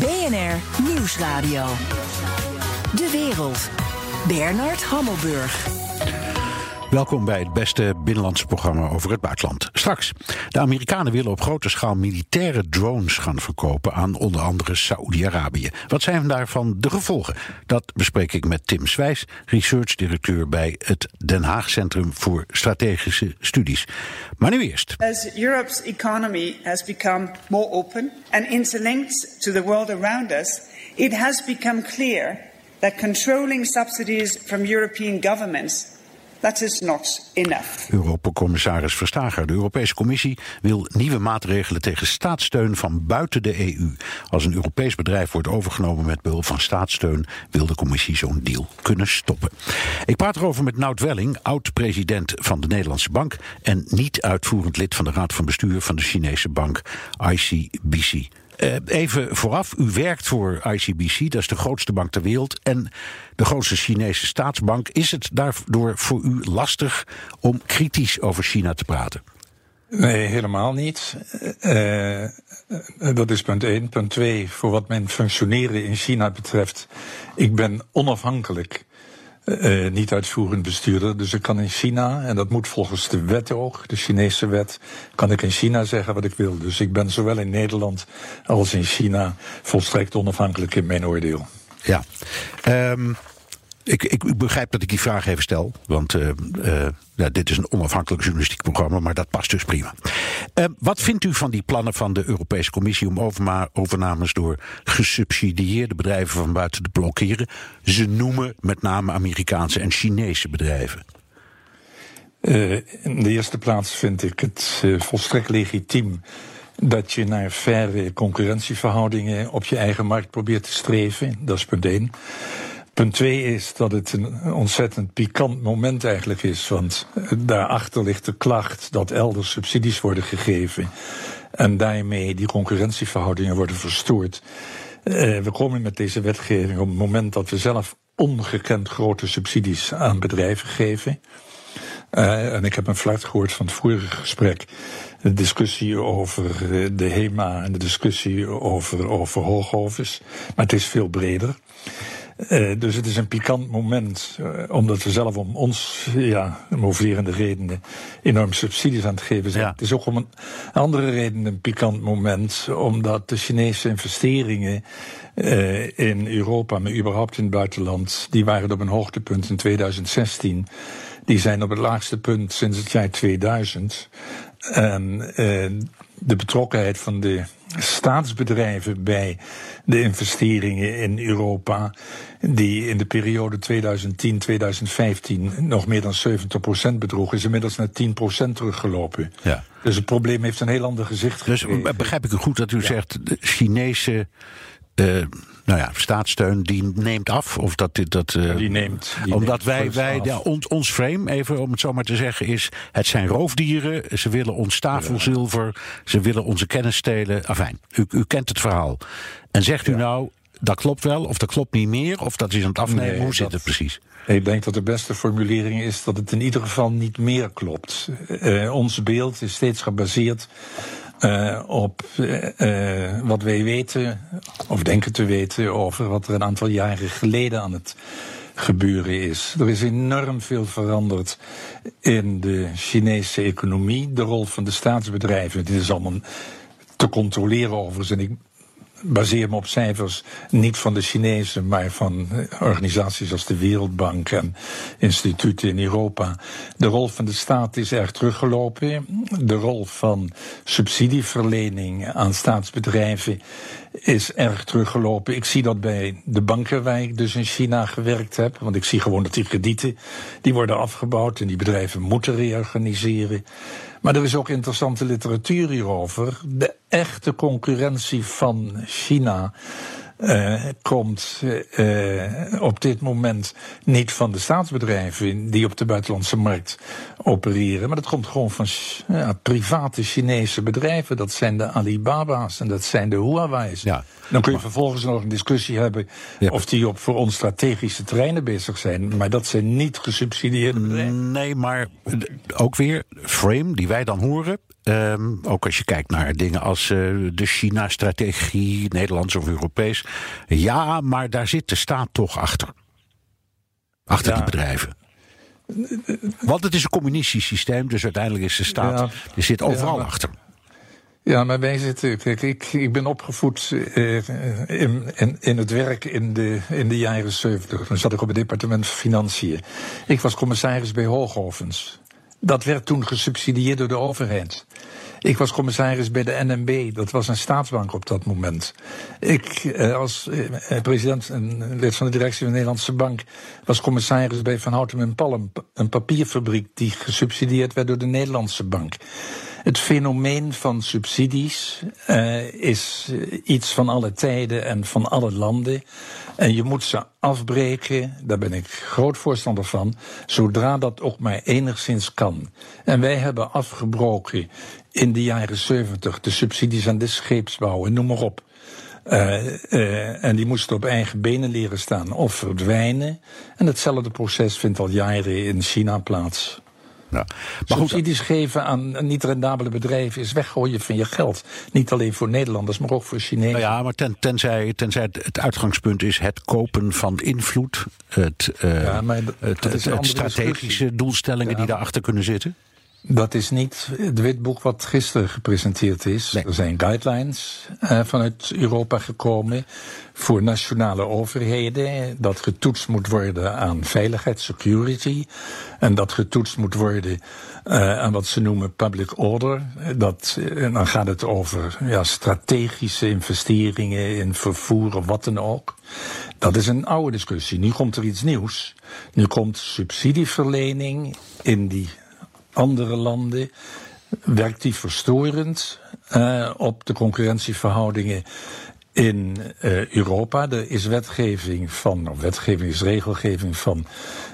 BNR Nieuwsradio. De wereld. Bernard Hammelburg. Welkom bij het beste binnenlandse programma over het buitenland. Straks, de Amerikanen willen op grote schaal militaire drones gaan verkopen aan onder andere Saoedi-Arabië. Wat zijn daarvan de gevolgen? Dat bespreek ik met Tim Swijs, research-directeur bij het Den Haag Centrum voor Strategische Studies. Maar nu eerst. As Europe's economy has become more open and interlinked to the world around us, it has become clear that controlling subsidies from European governments that is not enough. Europacommissaris Verstager, de Europese Commissie wil nieuwe maatregelen tegen staatssteun van buiten de EU. Als een Europees bedrijf wordt overgenomen met behulp van staatssteun, wil de Commissie zo'n deal kunnen stoppen. Ik praat erover met Nout Welling, oud-president van de Nederlandse Bank en niet uitvoerend lid van de Raad van Bestuur van de Chinese bank ICBC. Uh, even vooraf, u werkt voor ICBC, dat is de grootste bank ter wereld en de grootste Chinese staatsbank. Is het daardoor voor u lastig om kritisch over China te praten? Nee, helemaal niet. Uh, dat is punt 1. Punt 2, voor wat mijn functioneren in China betreft. Ik ben onafhankelijk. Uh, niet uitvoerend bestuurder. Dus ik kan in China, en dat moet volgens de wet ook, de Chinese wet, kan ik in China zeggen wat ik wil. Dus ik ben zowel in Nederland als in China volstrekt onafhankelijk in mijn oordeel. Ja. Um, ik, ik, begrijp dat ik die vraag even stel. Want uh, uh, ja, dit is een onafhankelijk journalistiek programma, maar dat past dus prima. Uh, wat vindt u van die plannen van de Europese Commissie om overnames door gesubsidieerde bedrijven van buiten te blokkeren? Ze noemen met name Amerikaanse en Chinese bedrijven. in de eerste plaats vind ik het volstrekt legitiem dat je naar faire concurrentieverhoudingen op je eigen markt probeert te streven. Dat is punt één. Punt twee is dat het een ontzettend pikant moment eigenlijk is. Want daarachter ligt de klacht dat elders subsidies worden gegeven. En daarmee die concurrentieverhoudingen worden verstoord. Uh, we komen met deze wetgeving op het moment dat we zelf ongekend grote subsidies aan bedrijven geven. Uh, en ik heb een fluit gehoord van het vorige gesprek. De discussie over de HEMA en de discussie over, over hoogovens. Maar het is veel breder. Uh, dus het is een pikant moment, uh, omdat we zelf om ons, ja, moverende redenen, enorm subsidies aan het geven zijn. Ja. Het is ook om een andere reden een pikant moment, omdat de Chinese investeringen uh, in Europa, maar überhaupt in het buitenland, die waren op een hoogtepunt in 2016. Die zijn op het laagste punt sinds het jaar 2000. En de betrokkenheid van de staatsbedrijven bij de investeringen in Europa, die in de periode 2010-2015 nog meer dan 70% bedroeg, is inmiddels naar 10% teruggelopen. Ja. Dus het probleem heeft een heel ander gezicht dus gekregen. Dus begrijp ik u goed dat u ja. zegt, de Chinese uh, nou ja, staatssteun die neemt af. Of dat, dat, uh, die neemt. Die omdat neemt wij, wij ja, ons, ons frame, even om het zo maar te zeggen, is: het zijn roofdieren. Ze willen ons tafelzilver. Ze willen onze kennis stelen. Afijn, u, u kent het verhaal. En zegt u ja. nou, dat klopt wel, of dat klopt niet meer, of dat is aan het afnemen? Nee, Hoe dat, zit het precies? Ik denk dat de beste formulering is dat het in ieder geval niet meer klopt. Uh, ons beeld is steeds gebaseerd uh, op uh, wat wij weten, of denken te weten, over wat er een aantal jaren geleden aan het gebeuren is. Er is enorm veel veranderd in de Chinese economie, de rol van de staatsbedrijven. Dit is allemaal te controleren overigens. En ik baseer me op cijfers niet van de Chinezen, maar van organisaties als de Wereldbank en instituten in Europa. De rol van de staat is erg teruggelopen. De rol van subsidieverlening aan staatsbedrijven is erg teruggelopen. Ik zie dat bij de banken waar ik dus in China gewerkt heb. Want ik zie gewoon dat die kredieten die worden afgebouwd en die bedrijven moeten reorganiseren. Maar er is ook interessante literatuur hierover. De echte concurrentie van China uh, komt uh, op dit moment niet van de staatsbedrijven die op de buitenlandse markt opereren. Maar dat komt gewoon van ja, private Chinese bedrijven. Dat zijn de Alibaba's en dat zijn de Huawei's. Ja. Dan kun je vervolgens nog een discussie hebben Ja. of die op voor ons strategische terreinen bezig zijn. Maar dat zijn niet gesubsidieerde bedrijven. Nee, maar ook weer, frame die wij dan horen. Ehm, ook als je kijkt naar dingen als eh, de China-strategie, Nederlands of Europees. Ja, maar daar zit de staat toch achter. Achter Ja. die bedrijven. Want het is een communistisch systeem, dus uiteindelijk is de staat. Ja. Die zit overal maar- achter. Ja, maar wij zitten. Kijk, ik, ik ben opgevoed eh, in, in, in het werk in de, in de jaren 70. Dan zat ik op het departement Financiën. Ik was commissaris bij Hoogovens. Dat werd toen gesubsidieerd door de overheid. Ik was commissaris bij de NMB, dat was een staatsbank op dat moment. Ik eh, als eh, president en lid van de directie van de Nederlandse Bank was commissaris bij Van Houten en Palm, een papierfabriek die gesubsidieerd werd door de Nederlandse Bank. Het fenomeen van subsidies eh, is eh, iets van alle tijden en van alle landen. En je moet ze afbreken, daar ben ik groot voorstander van, zodra dat ook maar enigszins kan. En wij hebben afgebroken in de jaren 70 de subsidies aan de scheepsbouw en noem maar op. Eh, eh, en die moesten op eigen benen leren staan of verdwijnen. En hetzelfde proces vindt al jaren in China plaats. Ja. Maar goed, Subsidies geven aan niet rendabele bedrijven is weggooien van je geld. Niet alleen voor Nederlanders, maar ook voor Chinezen. Nou ja, maar ten, tenzij, tenzij het, uitgangspunt is het kopen van invloed, het, eh, Ja, maar dat- het, dat het, strategische discussie. doelstellingen die daarachter kunnen zitten. Dat is niet het witboek wat gisteren gepresenteerd is. Nee. Er zijn guidelines eh, vanuit Europa gekomen voor nationale overheden. Dat getoetst moet worden aan veiligheid, security. En dat getoetst moet worden eh, aan wat ze noemen public order. Dat, eh, en dan gaat het over ja, strategische investeringen in vervoer of wat dan ook. Dat is een oude discussie. Nu komt er iets nieuws. Nu komt subsidieverlening in die andere landen werkt die verstorend eh, op de concurrentieverhoudingen in eh, Europa. Er is wetgeving van, of wetgeving is regelgeving van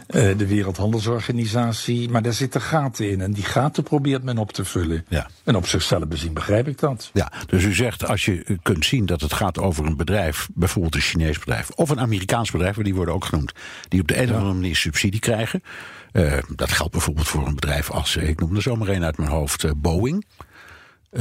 eh, de Wereldhandelsorganisatie, maar daar zitten gaten in en die gaten probeert men op te vullen. Ja. En op zichzelf bezien begrijp ik dat. Ja, dus u zegt als je kunt zien dat het gaat over een bedrijf, bijvoorbeeld een Chinees bedrijf of een Amerikaans bedrijf, maar die worden ook genoemd, die op de een of andere manier subsidie krijgen. Eh, dat geldt bijvoorbeeld voor een bedrijf als, eh, ik noem er zomaar een uit mijn hoofd, eh, Boeing.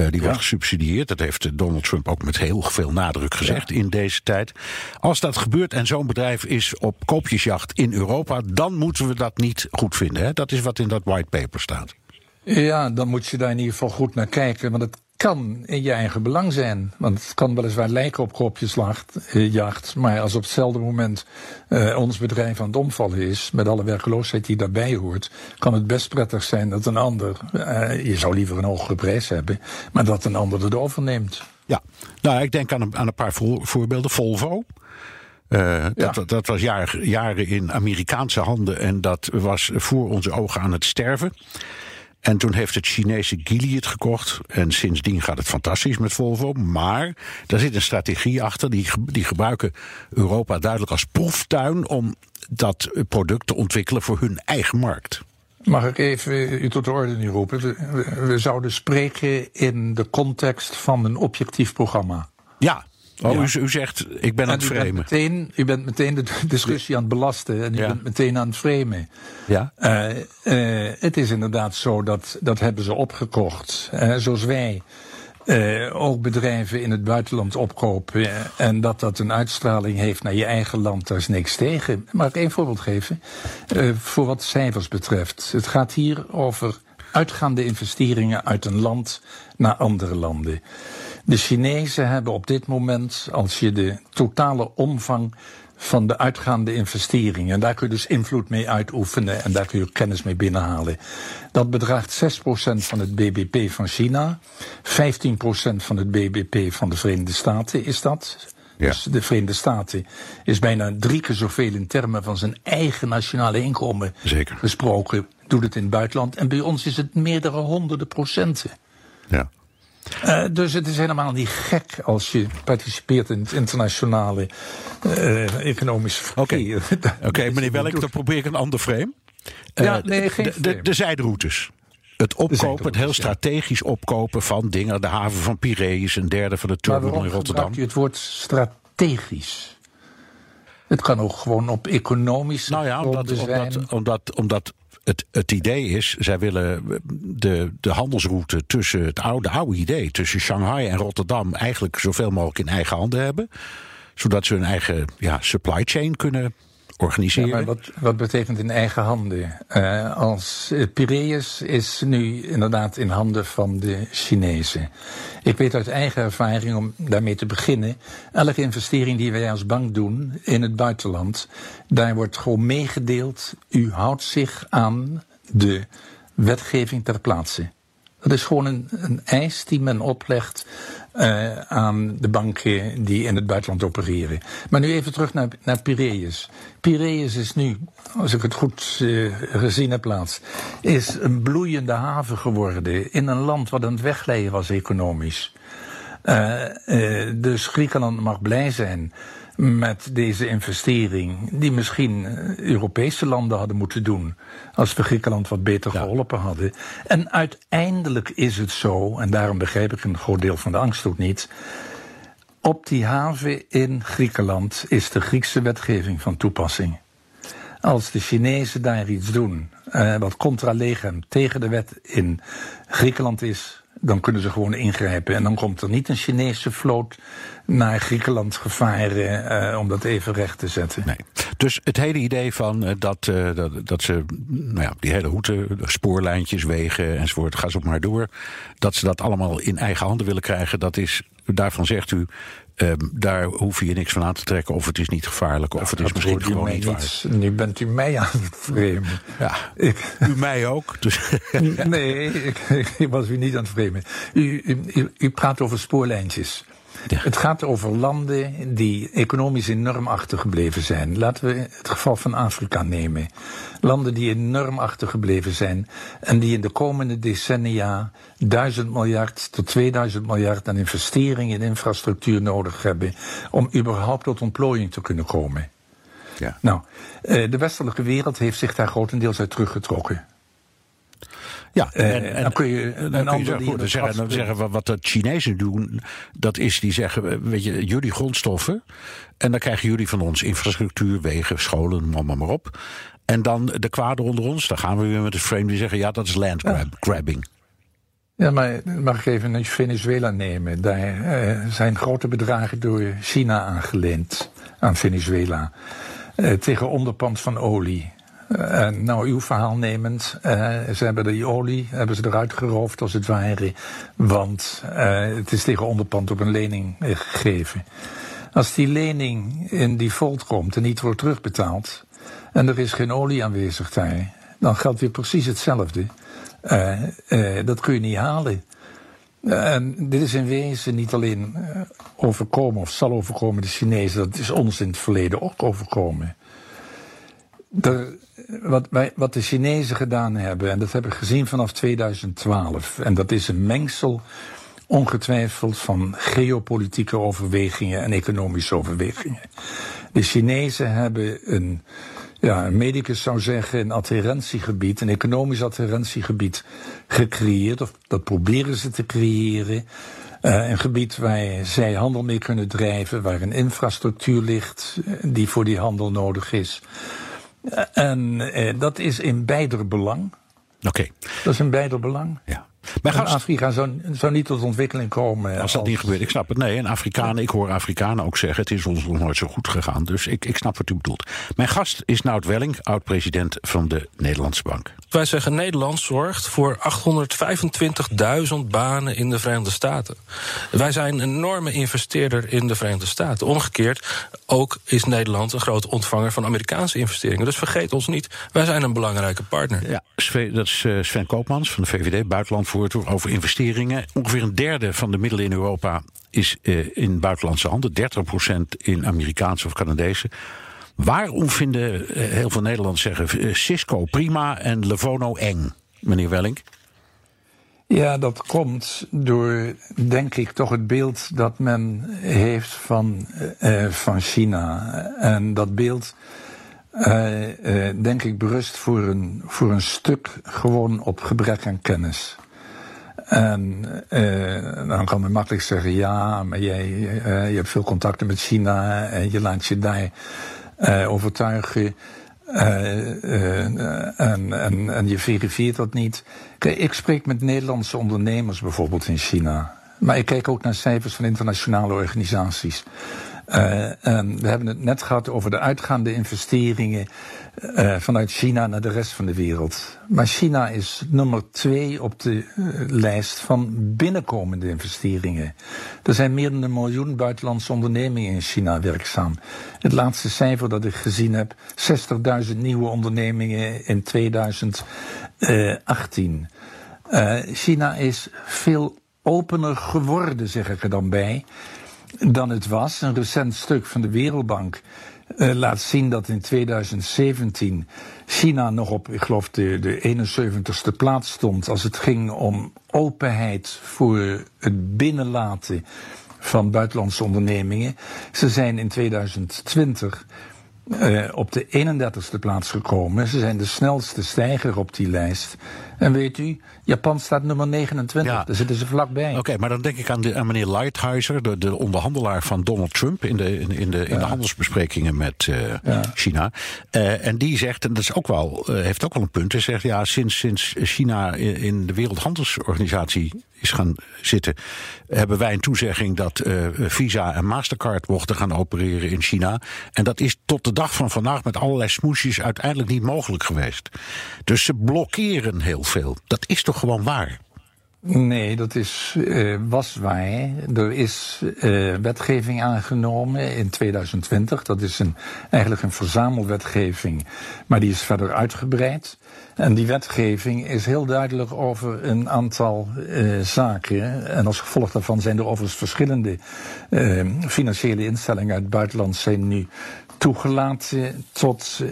Die wordt gesubsidieerd. Dat heeft Donald Trump ook met heel veel nadruk gezegd in deze tijd. Als dat gebeurt en zo'n bedrijf is op koopjesjacht in Europa, dan moeten we dat niet goed vinden. Hè? Dat is wat in dat white paper staat. Ja, dan moet je daar in ieder geval goed naar kijken. Want het kan in je eigen belang zijn. Want het kan weliswaar lijken op kopjesjacht, eh, jacht, maar als op hetzelfde moment eh, ons bedrijf aan het omvallen is, met alle werkloosheid die daarbij hoort, kan het best prettig zijn dat een ander, eh, je zou liever een hogere prijs hebben, maar dat een ander het overneemt. Ja, nou, ik denk aan een, aan een paar voor- voorbeelden. Volvo. Dat, Ja. dat was jaren, jaren in Amerikaanse handen en dat was voor onze ogen aan het sterven. En toen heeft het Chinese Geely het gekocht. En sindsdien gaat het fantastisch met Volvo. Maar daar zit een strategie achter. Die, die gebruiken Europa duidelijk als proeftuin om dat product te ontwikkelen voor hun eigen markt. Mag ik even u tot de orde roepen? We, we- we zouden spreken in de context van een objectief programma. Ja, oh, Ja. U, u zegt, ik ben aan En het u bent, framen. meteen, u bent meteen de discussie aan het belasten en u Ja. bent meteen aan het framen. Ja? Eh, eh, het is inderdaad zo dat dat hebben ze opgekocht. Eh, zoals wij ook bedrijven in het buitenland opkopen. en dat dat een uitstraling heeft naar je eigen land, daar is niks tegen. Mag ik één voorbeeld geven? Voor wat cijfers betreft. Het gaat hier over uitgaande investeringen uit een land naar andere landen. De Chinezen hebben op dit moment, als je de totale omvang van de uitgaande investeringen. En daar kun je dus invloed mee uitoefenen en daar kun je kennis mee binnenhalen. Dat bedraagt 6% van het BBP van China, 15% van het BBP van de Verenigde Staten is dat. Ja. Dus de Verenigde Staten is bijna drie keer zoveel in termen van zijn eigen nationale inkomen Zeker. gesproken, doet het in het buitenland. En bij ons is het meerdere honderden procenten. Ja. Eh, dus het is helemaal niet gek als je participeert in het internationale eh economisch Oké, verkeer. Oké, meneer Welk, dan probeer ik een ander frame. Ja, nee, geen de, de, de zijderoutes. Het opkopen, het heel strategisch opkopen van dingen. De haven van Piraeus, een derde van de terminal in Rotterdam. je het woord strategisch? Het kan ook gewoon op economisch nou ja, omdat, omdat, omdat, omdat het, idee is, zij willen de, de handelsroute tussen het oude, oude idee, tussen Shanghai en Rotterdam, eigenlijk zoveel mogelijk in eigen handen hebben. Zodat ze hun eigen ja, supply chain kunnen organiseren. Wat, wat betekent in eigen handen? Uh, als Piraeus is nu inderdaad in handen van de Chinezen. Ik weet uit eigen ervaring, om daarmee te beginnen, elke investering die wij als bank doen in het buitenland, daar wordt gewoon meegedeeld, u houdt zich aan de wetgeving ter plaatse. Dat is gewoon een, een eis die men oplegt uh, aan de banken die in het buitenland opereren. Maar nu even terug naar, naar Piraeus. Piraeus is nu, als ik het goed uh, gezien heb laatst, is een bloeiende haven geworden in een land wat aan het wegleiden was economisch. Uh, dus Griekenland mag blij zijn met deze investering, die misschien eh, Europese landen hadden moeten doen, als we Griekenland wat beter geholpen hadden. En uiteindelijk is het zo, en daarom begrijp ik een groot deel van de angst ook niet. Op die haven in Griekenland is de Griekse wetgeving van toepassing. Als de Chinezen daar iets doen, eh, wat contra legem tegen de wet in Griekenland is, dan kunnen ze gewoon ingrijpen. En dan komt er niet een Chinese vloot naar Griekenland gevaren uh, om dat even recht te zetten. Nee. Dus het hele idee van uh, dat, uh, dat, dat ze nou ja, die hele route, spoorlijntjes, wegen enzovoort, ga zo maar door. Dat ze dat allemaal in eigen handen willen krijgen, dat is, daarvan zegt u, Um, daar hoef je niks van aan te trekken of het is niet gevaarlijk of het is misschien gewoon niet waar. Nu bent u mij aan het vreemden. Ja, ik, u mij ook. Dus. nee, ik, ik, was u niet aan het vreemden. U, u, u praat over spoorlijntjes. Het gaat over landen die economisch enorm achtergebleven zijn. Laten we het geval van Afrika nemen. Landen die enorm achtergebleven zijn en die in de komende decennia 1000 miljard tot 2000 miljard aan investeringen in infrastructuur nodig hebben om überhaupt tot ontplooiing te kunnen komen. Ja. Nou, eh, de westelijke wereld heeft zich daar grotendeels uit teruggetrokken. Ja, en, dan kun je een ander zeggen, zeggen, dan zeggen wat de Chinezen doen, dat is die zeggen, weet je, jullie grondstoffen. En dan krijgen jullie van ons infrastructuur, wegen, scholen, maar, maar op. En dan de kwaden onder ons, dan gaan we weer met het frame die zeggen, ja, dat is landgrabbing. Ja. ja, maar mag ik even Venezuela nemen? Daar uh, zijn grote bedragen door China aangeleend aan Venezuela. Uh, tegen onderpand van olie. Uh, nou, uw verhaal nemend, uh, ze hebben die olie hebben ze eruit geroofd als het ware, want het is tegen onderpand op een lening gegeven. Als die lening in default komt en niet wordt terugbetaald en er is geen olie aanwezig daar, dan geldt weer precies hetzelfde. dat kun je niet halen. En dit is in wezen niet alleen overkomen of zal overkomen de Chinezen, dat is ons in het verleden ook overkomen. De, wat, wij, wat de Chinezen gedaan hebben, en dat hebben we gezien vanaf 2012, en dat is een mengsel ongetwijfeld van geopolitieke overwegingen en economische overwegingen. De Chinezen hebben een, ja, een medicus zou zeggen, een adherentiegebied, een economisch adherentiegebied gecreëerd, of dat proberen ze te creëren. Uh, een gebied waar zij handel mee kunnen drijven, waar een infrastructuur ligt eh, die voor die handel nodig is. En eh, dat is in beider belang. Oké. Dat is in beider belang. Ja. Mijn gast, Afrika zou, zou, niet tot ontwikkeling komen. Als dat niet gebeurt, ik snap het. Nee, en Afrikanen, ik hoor Afrikanen ook zeggen: het is ons nog nooit zo goed gegaan. Dus ik, ik snap wat u bedoelt. Mijn gast is Nout Welling, oud-president van de Nederlandse Bank. Wij zeggen Nederland zorgt voor 825.000 banen in de Verenigde Staten. Wij zijn een enorme investeerder in de Verenigde Staten. Omgekeerd, ook is Nederland een grote ontvanger van Amerikaanse investeringen. Dus vergeet ons niet, wij zijn een belangrijke partner. Ja, dat is eh, Sven Koopmans van de VVD, over investeringen. Ongeveer een derde van de middelen in Europa is uh, in buitenlandse handen, 30% in Amerikaanse of Canadese. Waarom vinden eh, heel veel Nederlanders zeggen Cisco prima en Levono eng, meneer Welling? Ja, dat komt door, denk ik, toch het beeld dat men heeft van, van China. En dat beeld denk ik berust voor een, voor een stuk gewoon op gebrek aan kennis. En uh, dan kan men makkelijk zeggen, ja, maar jij, uh, je hebt veel contacten met China en je laat je daar uh, overtuigen. en, en, en je verifieert dat niet. Kijk, ik spreek met Nederlandse ondernemers bijvoorbeeld in China. Maar ik kijk ook naar cijfers van internationale organisaties. Uh, en we hebben het net gehad over de uitgaande investeringen uh, vanuit China naar de rest van de wereld. Maar China is nummer twee op de uh, lijst van binnenkomende investeringen. Er zijn meer dan een miljoen buitenlandse ondernemingen in China werkzaam. Het laatste cijfer dat ik gezien heb, 60.000 nieuwe ondernemingen in 2018. China is veel opener geworden, zeg ik er dan bij dan het was. Een recent stuk van de Wereldbank uh, laat zien dat in 2017 China nog op, ik geloof, de, de 71ste plaats stond als het ging om openheid voor het binnenlaten van buitenlandse ondernemingen. Ze zijn in 2020 uh, op de 31ste plaats gekomen. Ze zijn de snelste stijger op die lijst. En weet u, Japan staat nummer 29. Ja. Daar zitten ze vlakbij. Oké, maar dan denk ik aan, de, aan meneer Lighthizer, de, de, onderhandelaar van Donald Trump in de, in, in de, in ja. de handelsbesprekingen met uh, ja. China. Uh, en die zegt, en dat is ook wel, heeft ook wel een punt, hij zegt ja, sinds, sinds China in, in de Wereldhandelsorganisatie gaan zitten, hebben wij een toezegging dat uh, Visa en Mastercard mochten gaan opereren in China. En dat is tot de dag van vandaag met allerlei smoesjes uiteindelijk niet mogelijk geweest. Dus ze blokkeren heel veel. Dat is toch gewoon waar? Nee, dat is, uh, was waar. Er is uh, wetgeving aangenomen in 2020. Dat is een, eigenlijk een verzamelwetgeving, maar die is verder uitgebreid. En die wetgeving is heel duidelijk over een aantal uh, zaken. En als gevolg daarvan zijn er overigens verschillende financiële instellingen uit het buitenland zijn nu toegelaten tot,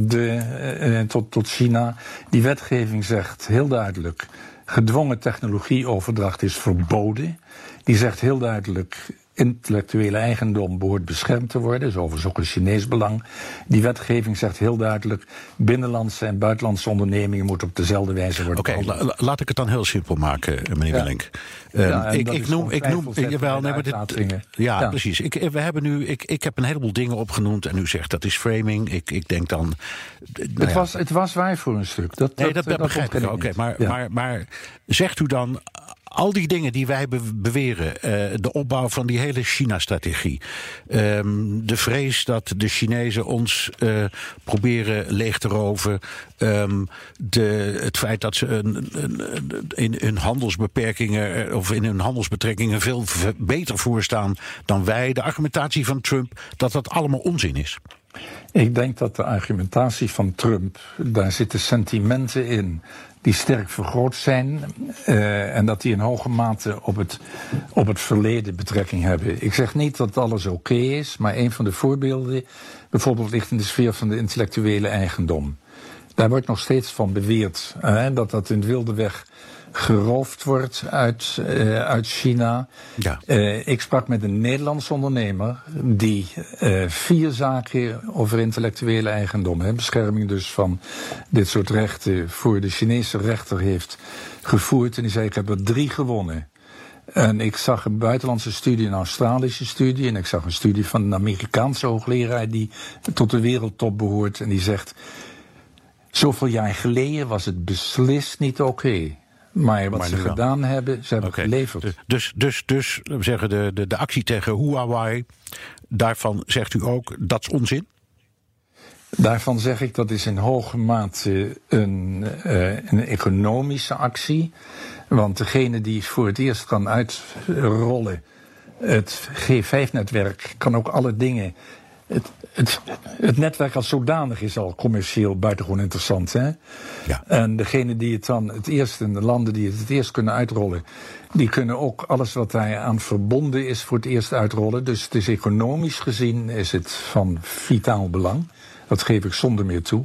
de, tot, tot China. Die wetgeving zegt heel duidelijk gedwongen technologieoverdracht is verboden. Die zegt heel duidelijk, intellectuele eigendom behoort beschermd te worden. Dat is overigens ook een Chinees belang. Die wetgeving zegt heel duidelijk... binnenlandse en buitenlandse ondernemingen moeten op dezelfde wijze worden Oké, okay, la, laat ik het dan heel simpel maken, eh, meneer ja. Willink. Ja, um, ik, ik noem, ik noem, jawel, nee, maar dit, ja, ja, precies. Ik, we hebben nu, ik, ik heb een heleboel dingen opgenoemd en u zegt dat is framing. Ik, ik denk dan. Nou het, was, het was waar voor een stuk. Dat, nee, dat, dat, dat begrijp ik. Oké, okay, maar, maar, maar zegt u dan al die dingen die wij beweren, uh, de opbouw van die hele China-strategie, um, de vrees dat de Chinezen ons uh, proberen leeg te roven, um, de, het feit dat ze een, een, in hun handelsbeperkingen eh, of in hun handelsbetrekkingen veel beter voorstaan dan wij, de argumentatie van Trump, dat dat allemaal onzin is. Ik denk dat de argumentatie van Trump, daar zitten sentimenten in die sterk vergroot zijn uh, en dat die in hoge mate op het, op het verleden betrekking hebben. Ik zeg niet dat alles oké is, maar een van de voorbeelden bijvoorbeeld ligt in de sfeer van de intellectuele eigendom. Daar wordt nog steeds van beweerd uh, dat dat in de wilde weg geroofd wordt uit, uh, uit China. Ja. Uh, ik sprak met een Nederlands ondernemer die uh, vier zaken over intellectuele eigendom, hè, bescherming dus van dit soort rechten, voor de Chinese rechter heeft gevoerd. En die zei: Ik heb er drie gewonnen. En ik zag een buitenlandse studie, een Australische studie. En ik zag een studie van een Amerikaanse hoogleraar die tot de wereldtop behoort. En die zegt. Zoveel jaar geleden was het beslist niet oké. Okay. Maar wat maar ze gedaan hebben, ze hebben okay. geleverd. Dus, dus, dus we zeggen de, de, de actie tegen Huawei, daarvan zegt u ook dat is onzin? Daarvan zeg ik dat is in hoge mate een, uh, een economische actie. Want degene die voor het eerst kan uitrollen, het G5-netwerk, kan ook alle dingen het, netwerk als zodanig is al commercieel buitengewoon interessant. Hè? Ja. En degene die het dan het eerst, in de landen die het het eerst kunnen uitrollen, die kunnen ook alles wat daar aan verbonden is voor het eerst uitrollen. Dus het is economisch gezien is het van vitaal belang. Dat geef ik zonder meer toe.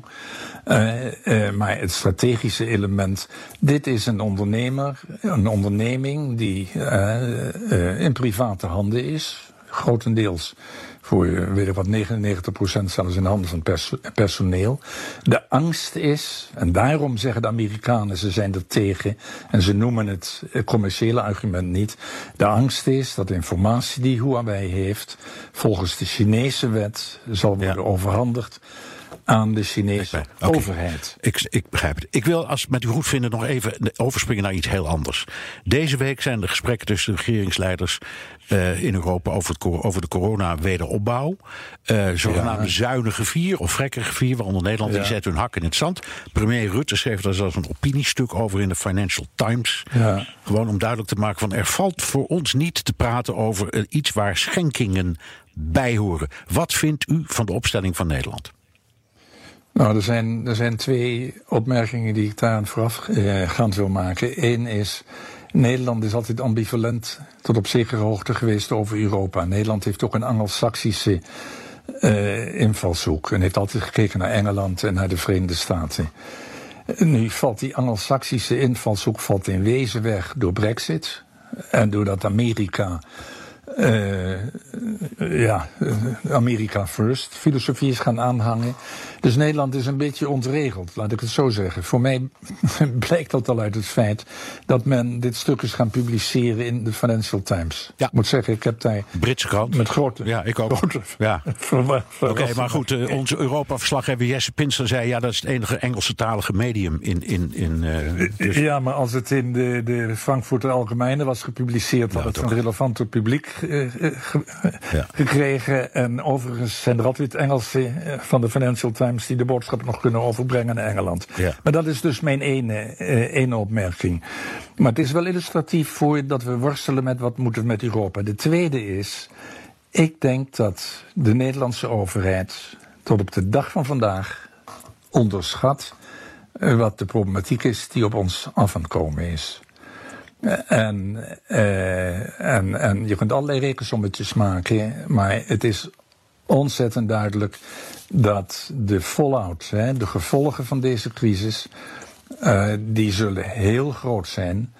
Uh, uh, maar het strategische element, dit is een ondernemer, een onderneming die uh, in private handen is grotendeels voor, weet ik wat, 99% zelfs in handen van pers personeel. De angst is, en daarom zeggen de Amerikanen, ze zijn er tegen, en ze noemen het commerciële argument niet. De angst is dat de informatie die Huawei heeft, volgens de Chinese wet, zal worden overhandigd aan de Chinese overheid. Ik, ik, begrijp het. Ik wil, als met u goed vinden, nog even overspringen naar iets heel anders. Deze week zijn de gesprekken tussen de regeringsleiders uh, in Europa over, het, over de corona-wederopbouw. Uh, zogenaamde ja. zuinige vier of vrekkige vier, waaronder Nederland, ja. die zet hun hak in het zand. Premier Rutte schreef daar zelfs een opiniestuk over in de Financial Times. Ja. Gewoon om duidelijk te maken van er valt voor ons niet te praten over uh, iets waar schenkingen bij horen. Wat vindt u van de opstelling van Nederland? Nou, er zijn, er zijn twee opmerkingen die ik daar voorafgaand wil maken. Eén is, Nederland is altijd ambivalent tot op zekere hoogte geweest over Europa. Nederland heeft ook een Anglo-Saxische uh, invalshoek en heeft altijd gekeken naar Engeland en naar de Verenigde Staten. Nu valt die Anglo-Saxische invalshoek valt in wezen weg door Brexit en doordat Amerika uh, ja, Amerika first filosofie is gaan aanhangen. Dus Nederland is een beetje ontregeld, laat ik het zo zeggen. Voor mij blijkt dat al uit het feit dat men dit stuk is gaan publiceren in de Financial Times. Ja. Ik moet zeggen, ik heb daar... Britse krant. Met grote... Ja, ik ook. Grote, ja. Oké, maar goed, uh, onze Europa-verslaggever Jesse Pinster zei... ja, dat is het enige Engelse talige medium in... in, in uh, dus... Ja, maar als het in de, de Frankfurter Algemeine was gepubliceerd... had het een relevante publiek uh, ja. gekregen. En overigens zijn er altijd Engelsen van de Financial Times die de boodschap nog kunnen overbrengen naar Engeland. Ja. Maar dat is dus mijn ene, eh, ene opmerking. Maar het is wel illustratief voor dat we worstelen met wat moeten we met Europa. De tweede is, ik denk dat de Nederlandse overheid tot op de dag van vandaag onderschat eh, wat de problematiek is die op ons af aan het komen is. En, uh, en, en je kunt allerlei rekensommetjes maken, maar het is ontzettend duidelijk dat de fallout, hè, de gevolgen van deze crisis, uh, die zullen heel groot zijn.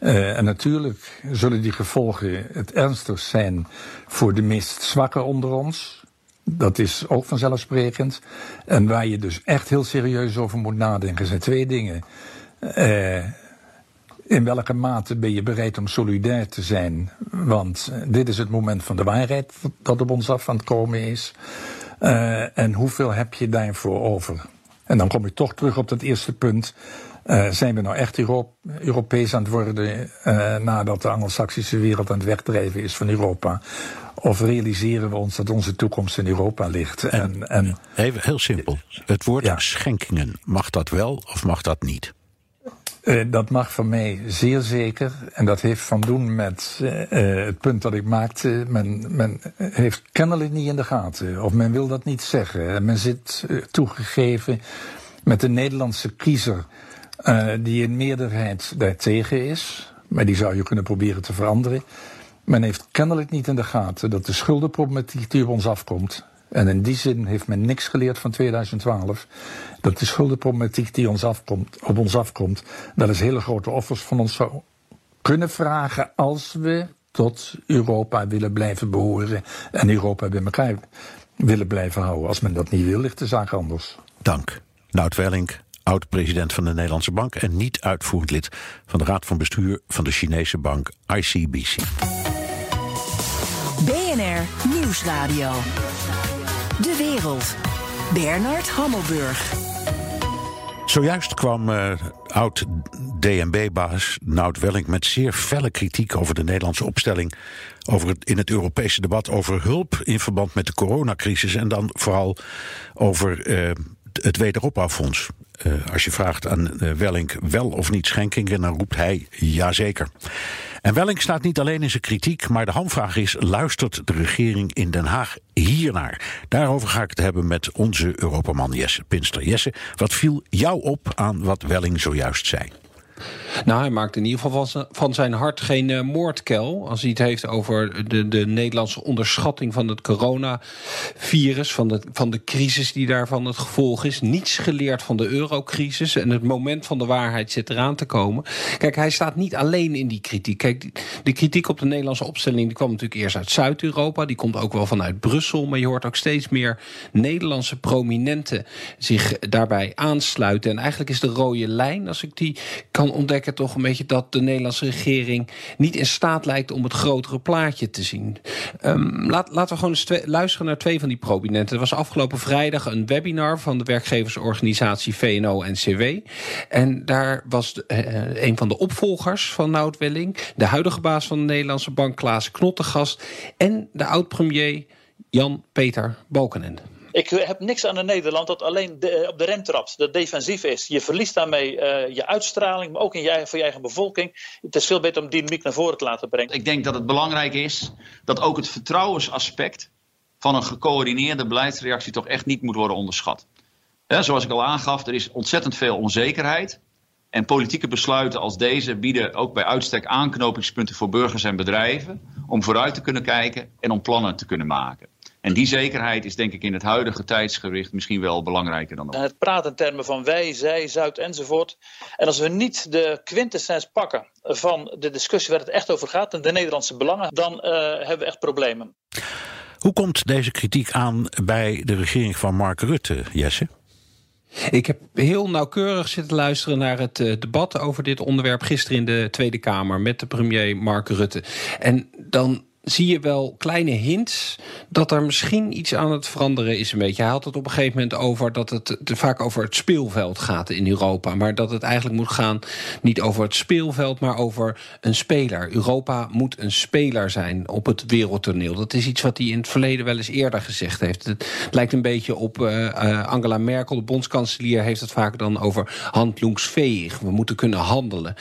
Uh, en natuurlijk zullen die gevolgen het ernstigst zijn voor de meest zwakke onder ons. Dat is ook vanzelfsprekend. En waar je dus echt heel serieus over moet nadenken zijn twee dingen. Uh, in welke mate ben je bereid om solidair te zijn? Want dit is het moment van de waarheid dat op ons af aan het komen is. Uh, en hoeveel heb je daarvoor over? En dan kom ik toch terug op dat eerste punt. Uh, zijn we nou echt Euro Europees aan het worden uh, nadat de Anglo-Saxische wereld aan het wegdrijven is van Europa? Of realiseren we ons dat onze toekomst in Europa ligt? En, en, even heel simpel. Het woord ja. schenkingen, mag dat wel of mag dat niet? Uh, dat mag van mij zeer zeker. En dat heeft van doen met uh, het punt dat ik maakte. Men, men heeft kennelijk niet in de gaten. Of men wil dat niet zeggen. Men zit toegegeven met de Nederlandse kiezer. die in meerderheid daartegen is. Maar die zou je kunnen proberen te veranderen. Men heeft kennelijk niet in de gaten dat de schuldenproblematiek die op ons afkomt. En in die zin heeft men niks geleerd van 2012 dat de schuldenproblematiek die ons afkomt, op ons afkomt, dat is hele grote offers van ons zou kunnen vragen als we tot Europa willen blijven behoren en Europa bij elkaar willen blijven houden. Als men dat niet wil, ligt de zaak anders. Dank. Nout Wellink, oud-president van de Nederlandse Bank en niet uitvoerend lid van de Raad van Bestuur van de Chinese bank ICBC. BNR Nieuwsradio. De wereld. Bernard Hammelburg. Zojuist kwam uh, oud-DNB-baas Nout Welling met zeer felle kritiek over de Nederlandse opstelling over het, in het Europese debat over hulp in verband met de coronacrisis en dan vooral over uh, het wederopbouwfonds. Uh, als je vraagt aan Welling wel of niet schenkingen, dan roept hij jazeker. En Welling staat niet alleen in zijn kritiek, maar de hamvraag is: luistert de regering in Den Haag hiernaar? Daarover ga ik het hebben met onze Europaman Jesse Pinster. Jesse, wat viel jou op aan wat Welling zojuist zei? Nou, hij maakt in ieder geval van zijn hart geen uh, moordkel. Als hij het heeft over de, de Nederlandse onderschatting van het coronavirus, van de, van de crisis die daarvan het gevolg is. Niets geleerd van de eurocrisis. En het moment van de waarheid zit eraan te komen. Kijk, hij staat niet alleen in die kritiek. Kijk, de kritiek op de Nederlandse opstelling die kwam natuurlijk eerst uit Zuid-Europa. Die komt ook wel vanuit Brussel. Maar je hoort ook steeds meer Nederlandse prominenten zich daarbij aansluiten. En eigenlijk is de rode lijn, als ik die kan ontdekken, toch een beetje dat de Nederlandse regering niet in staat lijkt om het grotere plaatje te zien. Um, laat, laten we gewoon eens luisteren naar twee van die prominenten. Er was afgelopen vrijdag een webinar van de werkgeversorganisatie VNO-NCW. En daar was de, uh, een van de opvolgers van Nout Welling, de huidige baas van de Nederlandse bank Klaas Knottegast en de oud-premier Jan-Peter Balkenende. Ik heb niks aan een Nederland dat alleen de, op de rem trapt, dat defensief is. Je verliest daarmee uh, je uitstraling, maar ook in voor je eigen bevolking. Het is veel beter om dynamiek naar voren te laten brengen. Ik denk dat het belangrijk is dat ook het vertrouwensaspect van een gecoördineerde beleidsreactie toch echt niet moet worden onderschat. zoals ik al aangaf, er is ontzettend veel onzekerheid. En politieke besluiten als deze bieden ook bij uitstek aanknopingspunten voor burgers en bedrijven om vooruit te kunnen kijken en om plannen te kunnen maken. En die zekerheid is denk ik in het huidige tijdsgericht misschien wel belangrijker dan ooit. Het praat in termen van wij, zij, Zuid enzovoort. En als we niet de quintessens pakken van de discussie waar het echt over gaat, en de Nederlandse belangen, dan uh, hebben we echt problemen. Hoe komt deze kritiek aan bij de regering van Mark Rutte, Jesse? Ik heb heel nauwkeurig zitten luisteren naar het uh, debat over dit onderwerp gisteren in de Tweede Kamer met de premier Mark Rutte. En dan zie je wel kleine hints dat er misschien iets aan het veranderen is een beetje. Hij had het op een gegeven moment over dat het vaak over het speelveld gaat in Europa. Maar dat het eigenlijk moet gaan niet over het speelveld, maar over een speler. Europa moet een speler zijn op het wereldtoneel. Dat is iets wat hij in het verleden wel eens eerder gezegd heeft. Het lijkt een beetje op uh, Angela Merkel, de bondskanselier, heeft het vaak dan over handlungsveeg. We moeten kunnen handelen.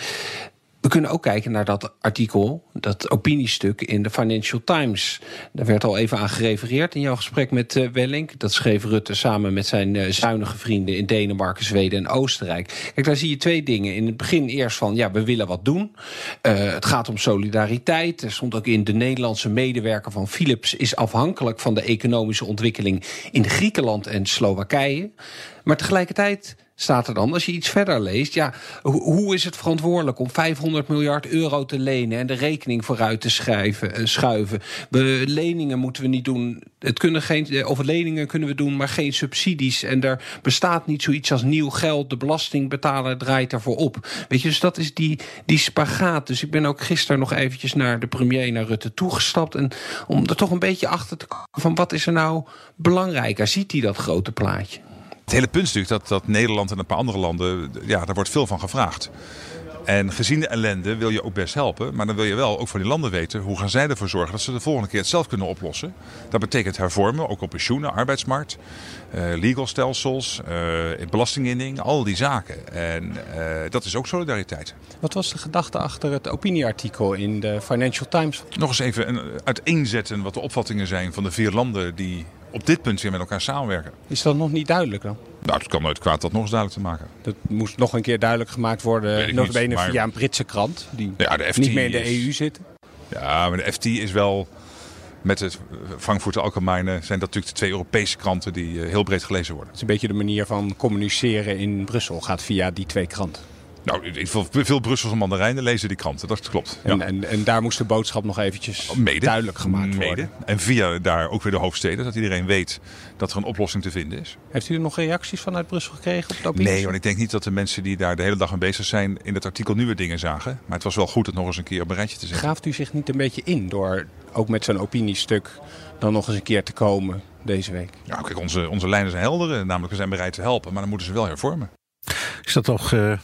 We kunnen ook kijken naar dat artikel, dat opiniestuk in de Financial Times. Daar werd al even aan gerefereerd in jouw gesprek met uh, Wellink. Dat schreef Rutte samen met zijn uh, zuinige vrienden in Denemarken, Zweden en Oostenrijk. Kijk, daar zie je twee dingen. In het begin eerst van, ja, we willen wat doen. Uh, het gaat om solidariteit. Er stond ook in, de Nederlandse medewerker van Philips is afhankelijk van de economische ontwikkeling in Griekenland en Slowakije. Maar tegelijkertijd staat er dan. Als je iets verder leest, ja, hoe is het verantwoordelijk om 500 miljard euro te lenen en de rekening vooruit te schrijven, uh, schuiven? We, leningen moeten we niet doen. Het kunnen geen, eh, of leningen kunnen we doen, maar geen subsidies. En er bestaat niet zoiets als nieuw geld. De belastingbetaler draait daarvoor op. Weet je, dus dat is die, die spagaat. Dus ik ben ook gisteren nog eventjes naar de premier, naar Rutte toegestapt. En om er toch een beetje achter te komen van wat is er nou belangrijker? Ziet hij dat grote plaatje? Het hele punt is natuurlijk dat, dat Nederland en een paar andere landen, ja, daar wordt veel van gevraagd. En gezien de ellende wil je ook best helpen. Maar dan wil je wel ook van die landen weten hoe gaan zij ervoor zorgen dat ze de volgende keer het zelf kunnen oplossen. Dat betekent hervormen, ook op pensioenen, arbeidsmarkt, uh, legal stelsels, uh, belastinginning, al die zaken. En uh, dat is ook solidariteit. Wat was de gedachte achter het opinieartikel in de Financial Times? Nog eens even een, uiteenzetten wat de opvattingen zijn van de vier landen die op dit punt weer met elkaar samenwerken. Is dat nog niet duidelijk dan? Nou, het kan nooit kwaad dat nog eens duidelijk te maken. Dat moest nog een keer duidelijk gemaakt worden, notabene maar... via een Britse krant, die ja, de FT niet meer in de is... EU zit. Ja, maar de FT is wel, met het Frankfurter Allgemeine, zijn dat natuurlijk de twee Europese kranten die heel breed gelezen worden. Het is een beetje de manier van communiceren in Brussel, gaat via die twee kranten. Nou, veel Brusselse mandarijnen lezen die kranten, dat klopt. En, ja. en, en, daar moest de boodschap nog eventjes Mede. duidelijk gemaakt Mede. worden. En via daar ook weer de hoofdsteden, dat iedereen weet dat er een oplossing te vinden is. Heeft u er nog reacties vanuit Brussel gekregen op dat Nee, want ik denk niet dat de mensen die daar de hele dag mee bezig zijn in het artikel nieuwe dingen zagen. Maar het was wel goed het nog eens een keer op een rijtje te zetten. Graaft u zich niet een beetje in door ook met zo'n opiniestuk dan nog eens een keer te komen deze week? Ja, kijk, onze, onze lijnen zijn helder. Namelijk, we zijn bereid te helpen, maar dan moeten ze wel hervormen. Is dat toch... Uh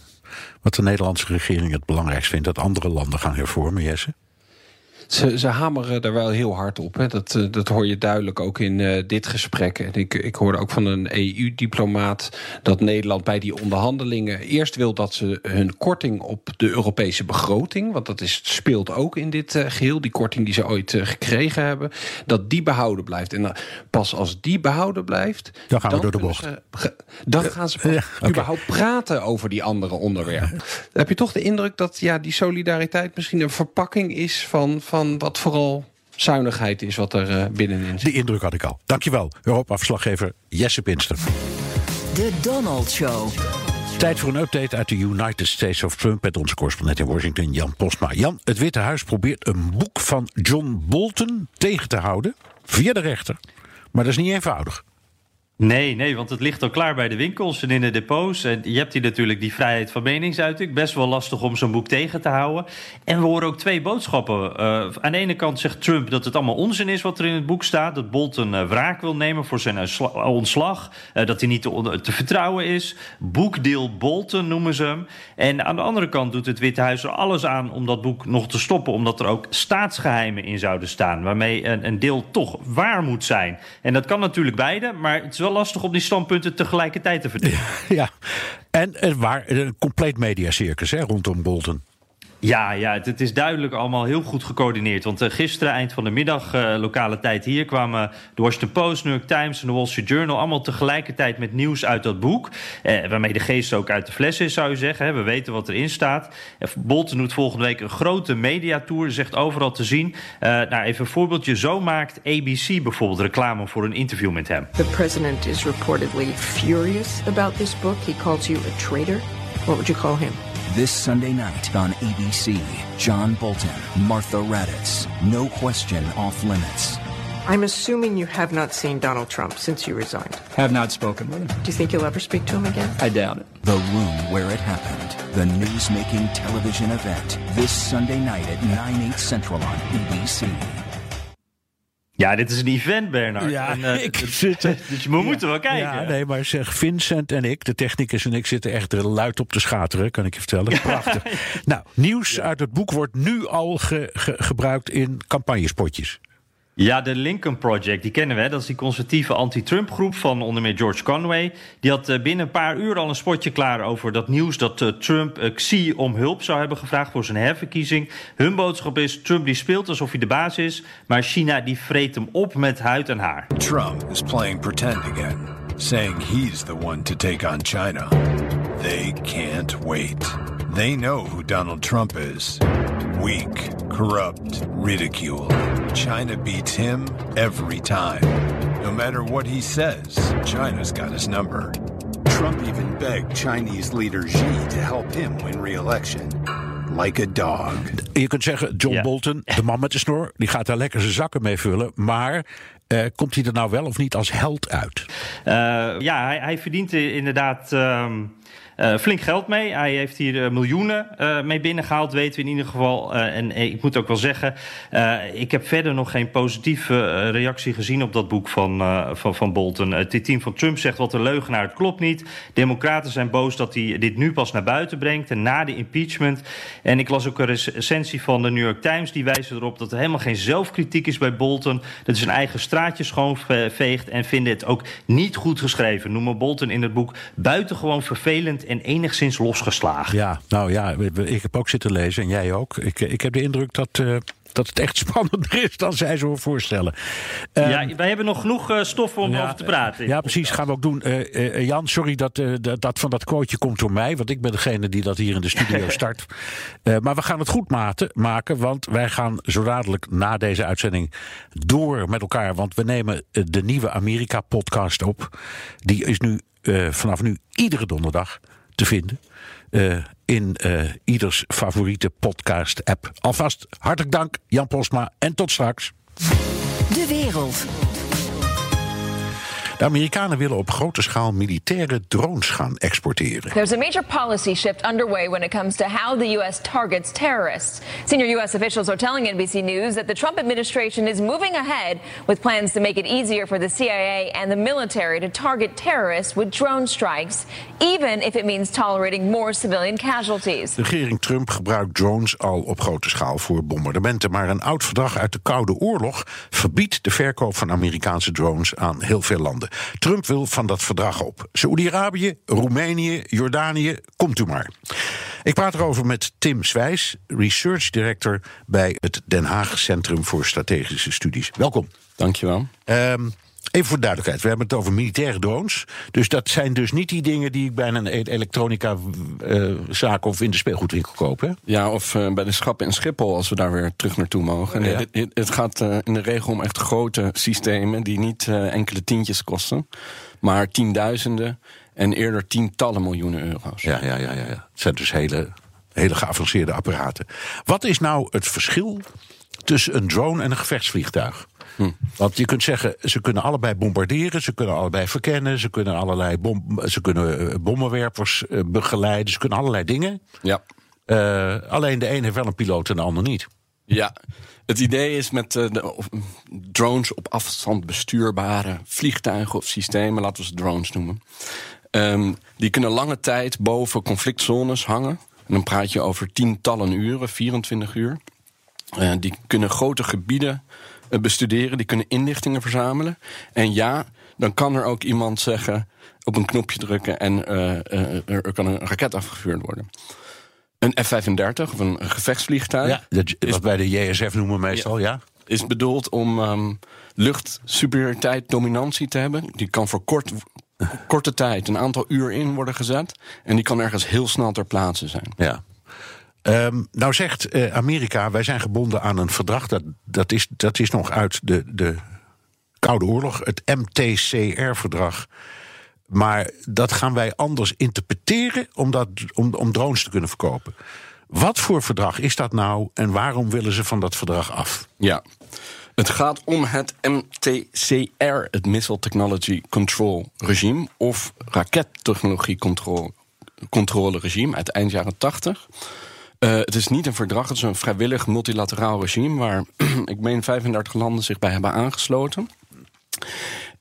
wat de Nederlandse regering het belangrijkst vindt, dat andere landen gaan hervormen, Jesse? Ze, ze hameren er wel heel hard op. Hè. Dat, eh, dat hoor je duidelijk ook in uh, dit gesprek. En ik, ik hoorde ook van een EU-diplomaat dat Nederland bij die onderhandelingen eerst wil dat ze hun korting op de Europese begroting, want dat is, speelt ook in dit uh, geheel, die korting die ze ooit gekregen hebben, dat die behouden blijft. En pas als die behouden blijft, dan gaan we door de bocht. Ze, dan gaan ze ja, okay. überhaupt praten over die andere onderwerpen. heb je toch de indruk dat ja, die solidariteit misschien een verpakking is van, van wat vooral zuinigheid is wat er uh, binnenin zit. Die indruk had ik al. Dankjewel, Europa-verslaggever Jesse Pinster. De Donald Show. Tijd voor een update uit de United States of Trump met onze correspondent in Washington, Jan Postma. Jan, het Witte Huis probeert een boek van John Bolton tegen te houden via de rechter. Maar dat is niet eenvoudig. Nee, nee, want het ligt al klaar bij de winkels en in de depots. En je hebt hier natuurlijk die vrijheid van meningsuiting. Best wel lastig om zo'n boek tegen te houden. En we horen ook twee boodschappen. Uh, aan de ene kant zegt Trump dat het allemaal onzin is wat er in het boek staat. Dat Bolton uh, wraak wil nemen voor zijn uh, ontslag. dat hij niet te, te, vertrouwen is. Boekdeel Bolton noemen ze hem. En aan de andere kant doet het Witte Huis er alles aan om dat boek nog te stoppen. Omdat er ook staatsgeheimen in zouden staan. Waarmee een, een deel toch waar moet zijn. En dat kan natuurlijk beide, maar het is wel lastig om die standpunten tegelijkertijd te verdedigen. Ja, en er waar een compleet mediacircus hè, rondom Bolton. Ja, ja, het, is duidelijk allemaal heel goed gecoördineerd. Want uh, gisteren, eind van de middag, uh, lokale tijd hier, kwamen de Washington Post, New York Times en de Wall Street Journal allemaal tegelijkertijd met nieuws uit dat boek. Eh, waarmee de geest ook uit de fles is, zou je zeggen. Hè. We weten wat erin staat. Bolton doet volgende week een grote mediatour, zegt overal te zien. nou, even een voorbeeldje. Zo maakt ABC bijvoorbeeld reclame voor een interview met hem. The president is reportedly furious about this book. He calls you a traitor. What would you call him? This Sunday night on ABC, John Bolton, Martha Raddatz, No Question Off Limits. I'm assuming you have not seen Donald Trump since you resigned. Have not spoken with him. Do you think you'll ever speak to him again? I doubt it. The Room Where It Happened, the news-making television event, this Sunday night at 9, 8 Central on ABC. Ja, dit is een event, Bernard. Ja, en, uh, ik zit er- dus we moeten wel kijken. Ja, nee, maar zeg, Vincent en ik, de technicus en ik, zitten echt er luid op te schateren, kan ik je vertellen. Prachtig. nou, nieuws uit het boek wordt nu al ge- ge- gebruikt in campagnespotjes. Ja, de Lincoln Project, die kennen we. Dat is die conservatieve anti-Trump groep van onder meer George Conway. Die had eh, binnen een paar uur al een spotje klaar over dat nieuws dat eh, Trump eh, Xi om hulp zou hebben gevraagd voor zijn herverkiezing. Hun boodschap is: Trump die speelt alsof hij de baas is, maar China die vreet hem op met huid en haar. Trump is playing pretend again, saying he's the one to take on China. They can't wait. They know who Donald Trump is weak, corrupt, ridicule. China beats him every time. No matter what he says, China's got his number. Trump even begged Chinese leader Xi to help him win re election. Like a dog. Je kunt zeggen, John. Bolton, de man met de snor, die gaat daar lekker zijn zakken mee vullen. Maar eh, komt hij er nou wel of niet als held uit? Eh, ja, hij, hij verdient inderdaad ehm, eh, flink geld mee. Hij heeft hier eh, miljoenen eh, mee binnengehaald, weten we in ieder geval. En ik moet ook wel zeggen, ik heb verder nog geen positieve reactie gezien op dat boek van, van, van Bolton. Het team van Trump zegt wat een leugenaar, het klopt niet. Democraten zijn boos dat hij dit nu pas naar buiten brengt en na de impeachment. En ik las ook een recensie van de New York Times, die wijzen erop dat er helemaal geen zelfkritiek is bij Bolton. Dat hij zijn eigen straatje schoonveegt en vinden het ook niet goed geschreven. Noemen Bolton in het boek buitengewoon vervelend en enigszins losgeslagen. Ja, nou ja, ik heb ook zitten lezen en jij ook. Ik, ik heb de indruk dat, eh, dat het echt spannender is dan zij zo voorstellen. Ehm, ja, wij hebben nog genoeg eh, stof om Ja, over te praten. Ja, precies. Gaan we ook doen. Eh, eh, Jan, sorry dat, eh, dat, dat van dat quoteje komt door mij. Want ik ben degene die dat hier in de studio start. Eh, maar we gaan het goed maten, maken. Want wij gaan zo dadelijk na deze uitzending door met elkaar. Want we nemen eh, de nieuwe Amerika-podcast op. Die is nu eh, vanaf nu iedere donderdag te vinden. eh, in eh, ieders favoriete podcast-app. Alvast hartelijk dank, Jan Posma. En tot straks. De wereld. De Amerikanen willen op grote schaal militaire drones gaan exporteren. There's a major policy shift underway when it comes to how the U.S. targets terrorists. Senior U.S. officials are telling NBC News that the Trump administration is moving ahead with plans to make it easier for the CIA and the military to target terrorists with drone strikes, even if it means tolerating more civilian casualties. De regering Trump gebruikt drones al op grote schaal voor bombardementen. Maar een oud verdrag uit de Koude Oorlog verbiedt de verkoop van Amerikaanse drones aan heel veel landen. Trump wil van dat verdrag op. Saoedi-Arabië, Roemenië, Jordanië, komt u maar. Ik praat erover met Tim Swijs, Research Director bij het Den Haag Centrum voor Strategische Studies. Welkom. Dankjewel. Um, Even voor duidelijkheid, we hebben het over militaire drones. Dus dat zijn dus niet die dingen die ik bij een elektronica-zaak of in de speelgoedwinkel koop. Hè? Ja, of uh, bij de schappen in Schiphol, als we daar weer terug naartoe mogen. Het, het, gaat uh, in de regel om echt grote systemen die niet enkele tientjes kosten, maar tienduizenden en eerder tientallen miljoenen euro's. Ja, ja, ja, ja. ja. Het zijn dus hele, hele geavanceerde apparaten. Wat is nou het verschil tussen een drone en een gevechtsvliegtuig? Hm. Want je kunt zeggen, ze kunnen allebei bombarderen, ze kunnen allebei verkennen, ze kunnen allerlei bom, ze kunnen bommenwerpers begeleiden, ze kunnen allerlei dingen. Ja. Uh, alleen de een heeft wel een piloot en de ander niet. Ja, het idee is met uh, de drones op afstand bestuurbare vliegtuigen of systemen, laten we ze drones noemen. Um, die kunnen lange tijd boven conflictzones hangen. En dan praat je over tientallen uren, 24 uur. Uh, die kunnen grote gebieden bestuderen, die kunnen inlichtingen verzamelen. En ja, dan kan er ook iemand zeggen, op een knopje drukken en uh, uh, er kan een raket afgevuurd worden. Een F-35 of een gevechtsvliegtuig. Ja, dat, is, wij de JSF noemen meestal, ja. Is bedoeld om um, luchtsuperioriteit, dominantie te hebben. Die kan voor kort, korte tijd, een aantal uur in worden gezet. En die kan ergens heel snel ter plaatse zijn. Ja. Um, nou zegt uh, Amerika, wij zijn gebonden aan een verdrag. Dat, dat, is, dat is nog uit de, de Koude Oorlog, het MTCR-verdrag. Maar dat gaan wij anders interpreteren om, dat, om, drones te kunnen verkopen. Wat voor verdrag is dat nou en waarom willen ze van dat verdrag af? Ja, het gaat om het MTCR, het Missile Technology Control Regime, of rakettechnologie controle regime uit eind jaren 80. Uh, het is niet een verdrag, het is een vrijwillig multilateraal regime waar ik meen 35 landen zich bij hebben aangesloten.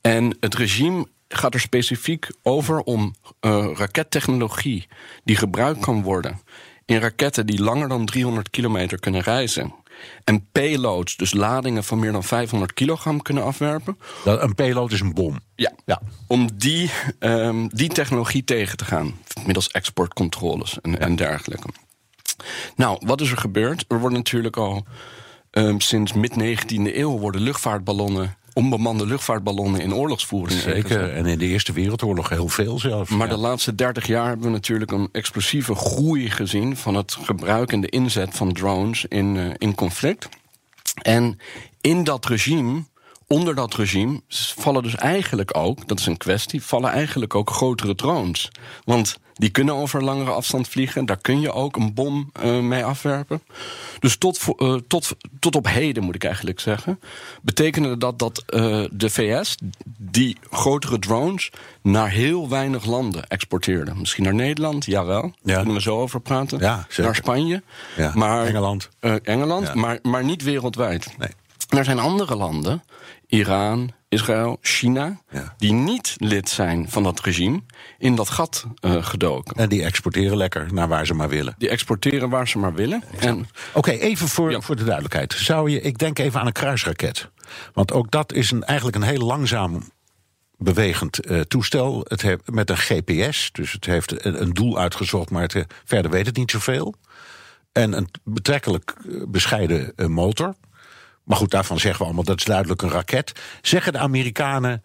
En het regime gaat er specifiek over om uh, rakettechnologie die gebruikt kan worden in raketten die langer dan 300 kilometer kunnen reizen. En payloads, dus ladingen van meer dan 500 kilogram kunnen afwerpen. Een payload is een bom. Ja, ja. om die, um, die technologie tegen te gaan. Middels exportcontroles en, en dergelijke. Nou, wat is er gebeurd? Er worden natuurlijk al um, sinds mid-19e eeuw worden luchtvaartballonnen onbemande luchtvaartballonnen in oorlogsvoering. Zeker, en in de Eerste Wereldoorlog heel veel zelf. Maar de laatste 30 jaar hebben we natuurlijk een explosieve groei gezien van het gebruik en de inzet van drones in, uh, in conflict. En in dat regime onder dat regime vallen dus eigenlijk ook, dat is een kwestie, vallen eigenlijk ook grotere drones. Want die kunnen over langere afstand vliegen. Daar kun je ook een bom uh, mee afwerpen. Dus tot, uh, tot, tot op heden, moet ik eigenlijk zeggen, betekende dat dat uh, de VS die grotere drones naar heel weinig landen exporteerde. Misschien naar Nederland, jawel. Ja. Daar kunnen we zo over praten. Ja, naar Spanje. Ja, maar, Engeland. Engeland, maar, maar niet wereldwijd. Nee. Er zijn andere landen, Iran, Israël, China, ja. die niet lid zijn van dat regime, in dat gat uh, gedoken. En die exporteren lekker naar waar ze maar willen. Die exporteren waar ze maar willen. Oké, okay, even voor, ja. voor de duidelijkheid. Zou je, ik denk even aan een kruisraket. Want ook dat is een, eigenlijk een heel langzaam bewegend uh, toestel. Het heeft, met een GPS, dus het heeft een, een doel uitgezocht, maar het, uh, verder weet het niet zoveel. En een betrekkelijk bescheiden motor. Maar goed, daarvan zeggen we allemaal dat is duidelijk een raket. Zeggen de Amerikanen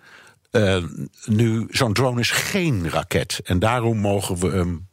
uh, nu, zo'n drone is geen raket. En daarom mogen we hem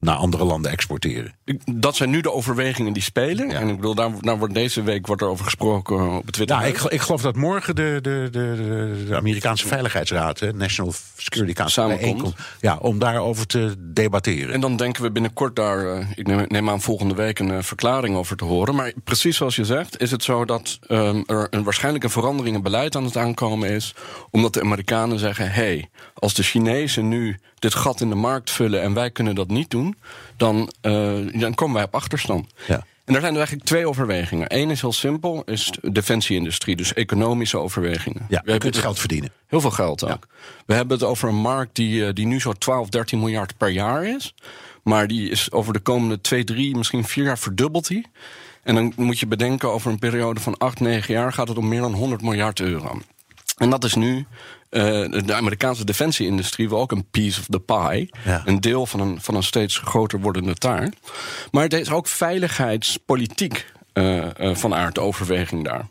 naar andere landen exporteren. Dat zijn nu de overwegingen die spelen. En ik bedoel, daar, daar wordt deze week wordt er over gesproken eh, op het Twitter. Nou, ik, ik geloof dat morgen de, de, de, de, de Amerikaanse Veiligheidsraad, hè, National Security Council, Samenkomt. Ja, om daarover te debatteren. En dan denken we binnenkort daar, eh, ik neem, neem aan volgende week een eh, verklaring over te horen. Maar precies zoals je zegt, is het zo dat ehm, er een, waarschijnlijk een verandering in beleid aan het aankomen is. Omdat de Amerikanen zeggen: hé, hey, als de Chinezen nu dit gat in de markt vullen en wij kunnen dat niet doen, dan, eh, dan komen wij op achterstand. Ja. En daar zijn er eigenlijk twee overwegingen. Eén is heel simpel, is de defensieindustrie, dus economische overwegingen. Ja, We het- geld verdienen. Heel veel geld ook. We hebben het over een markt die, eh, die nu zo 12, 13 miljard per jaar is. Maar die is over de komende 2, 3, misschien 4 jaar verdubbelt die. En dan moet je bedenken, over een periode van 8, 9 jaar gaat het om meer dan 100 miljard euro. En dat is nu. Eh, de Amerikaanse defensieindustrie wil ook een piece of the pie. Ja. Een deel van een, van een steeds groter wordende taart. Maar het is ook veiligheidspolitiek eh, eh, van aard, overweging daar.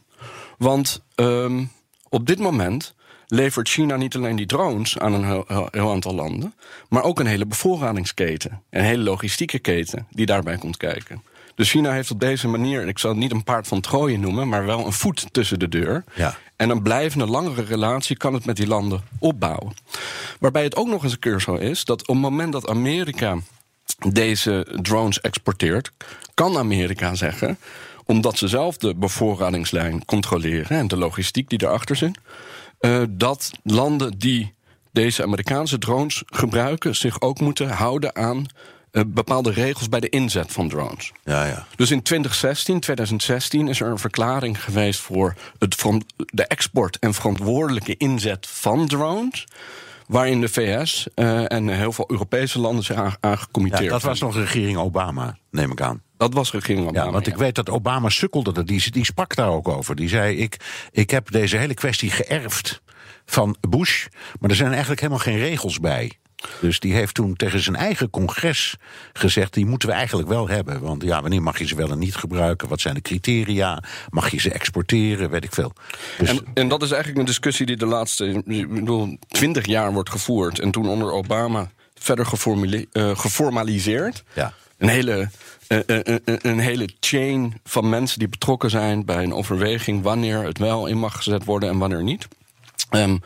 Want ehm, op dit moment levert China niet alleen die drones aan een heel- heel aantal landen, maar ook een hele bevoorradingsketen. Een hele logistieke keten die daarbij komt kijken. Dus China heeft op deze manier, ik zal het niet een paard van Troje noemen, maar wel een voet tussen de deur. Ja. En een blijvende langere relatie kan het met die landen opbouwen. Waarbij het ook nog eens een keer zo is dat op het moment dat Amerika deze drones exporteert, kan Amerika zeggen, omdat ze zelf de bevoorradingslijn controleren en de logistiek die erachter zit, eh, dat landen die deze Amerikaanse drones gebruiken zich ook moeten houden aan eh, bepaalde regels bij de inzet van drones. Ja, ja. Dus in 2016, 2016 is er een verklaring geweest voor het de export en verantwoordelijke inzet van drones. Waarin de VS eh, en heel veel Europese landen zich aan, aan gecommitteerd Ja, dat was nog regering Obama, neem ik aan. Dat was regering Obama. Ja, want ik weet dat Obama sukkelde, er. die, die sprak daar ook over. Die zei, ik, ik heb deze hele kwestie geërfd van Bush... maar er zijn eigenlijk helemaal geen regels bij. Dus die heeft toen tegen zijn eigen congres gezegd... die moeten we eigenlijk wel hebben. Want ja, wanneer mag je ze wel en niet gebruiken? Wat zijn de criteria? Mag je ze exporteren? Weet ik veel. Dus, En, en dat is eigenlijk een discussie die de laatste ik bedoel, 20 jaar wordt gevoerd. En toen onder Obama verder eh, geformaliseerd. ja. Een hele, eh, eh, een hele chain van mensen die betrokken zijn bij een overweging wanneer het wel in mag gezet worden en wanneer niet. Ehm,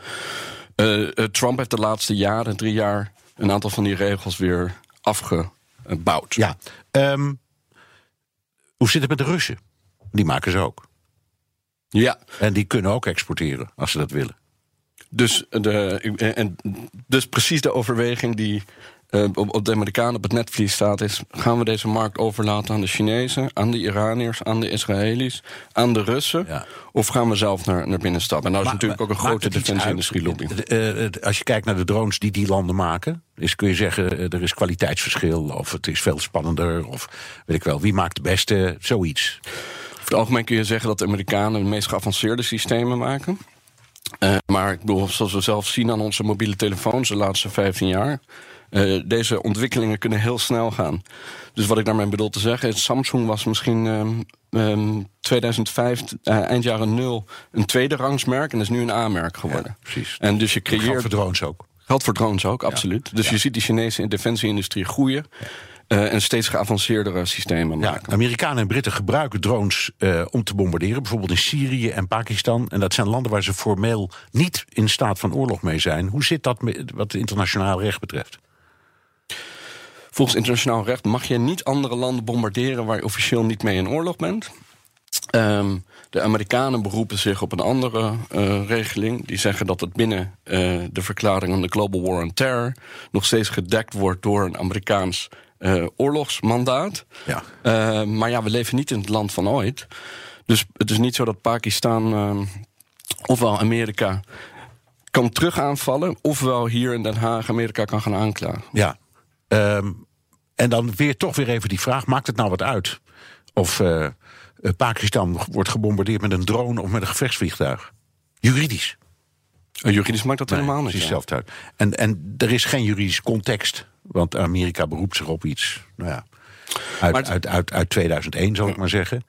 eh, eh, Trump heeft de laatste jaren, drie jaar, een aantal van die regels weer afgebouwd. ja. Ehm, hoe zit het met de Russen? Die maken ze ook. Ja, En die kunnen ook exporteren, als ze dat willen. Dus, de, en dus precies de overweging die eh, op, op de Amerikanen op het netvlies staat... is gaan we deze markt overlaten aan de Chinezen, aan de Iraniërs... aan de Israëli's, aan de Russen... Ja. of gaan we zelf naar, naar binnen stappen? En nou is Maar- natuurlijk ook een grote defensie-industrie-lobby. als je kijkt naar de drones die die landen maken, is, kun je zeggen eh, er is kwaliteitsverschil of het is veel spannender of weet ik wel. Wie maakt de beste? Zoiets. Over het algemeen kun je zeggen dat de Amerikanen de meest geavanceerde systemen maken. Eh, maar ik bedoel, zoals we zelf zien aan onze mobiele telefoons de laatste 15 jaar. Eh, deze ontwikkelingen kunnen heel snel gaan. Dus wat ik daarmee bedoel te zeggen is... Samsung was misschien ehm, ehm, 2005, eh, eind jaren nul... een tweede rangsmerk en is nu een A-merk geworden. precies. En dus je creëert... voor drones ook. Geldt voor drones ook, absoluut. Dus je ziet die Chinese defensieindustrie groeien... eh, en steeds geavanceerdere systemen Ja, maken. Amerikanen en Britten gebruiken drones om te bombarderen, bijvoorbeeld in Syrië en Pakistan. En dat zijn landen waar ze formeel niet in staat van oorlog mee zijn. Hoe zit dat met, wat het internationaal recht betreft? Volgens internationaal recht mag je niet andere landen bombarderen waar je officieel niet mee in oorlog bent. Ehm, de Amerikanen beroepen zich op een andere eh, regeling. Die zeggen dat het binnen eh, de verklaring van de Global War on Terror nog steeds gedekt wordt door een Amerikaans eh, oorlogsmandaat. Ja. Eh, maar ja, we leven niet in het land van ooit. Dus het is niet zo dat Pakistan ehm, ofwel Amerika kan terug aanvallen, ofwel hier in Den Haag Amerika kan gaan aanklagen. Ja. Ehm, en dan weer toch weer even die vraag: maakt het nou wat uit of eh, eh, Pakistan wordt gebombardeerd met een drone of met een gevechtsvliegtuig? Juridisch. Eh, Juridisch maakt dat helemaal niet. zelf uit. En, en er is geen juridische context, want Amerika beroept zich op iets. Nou ja, uit, het- uit, uit, uit 2001 zal ik maar zeggen.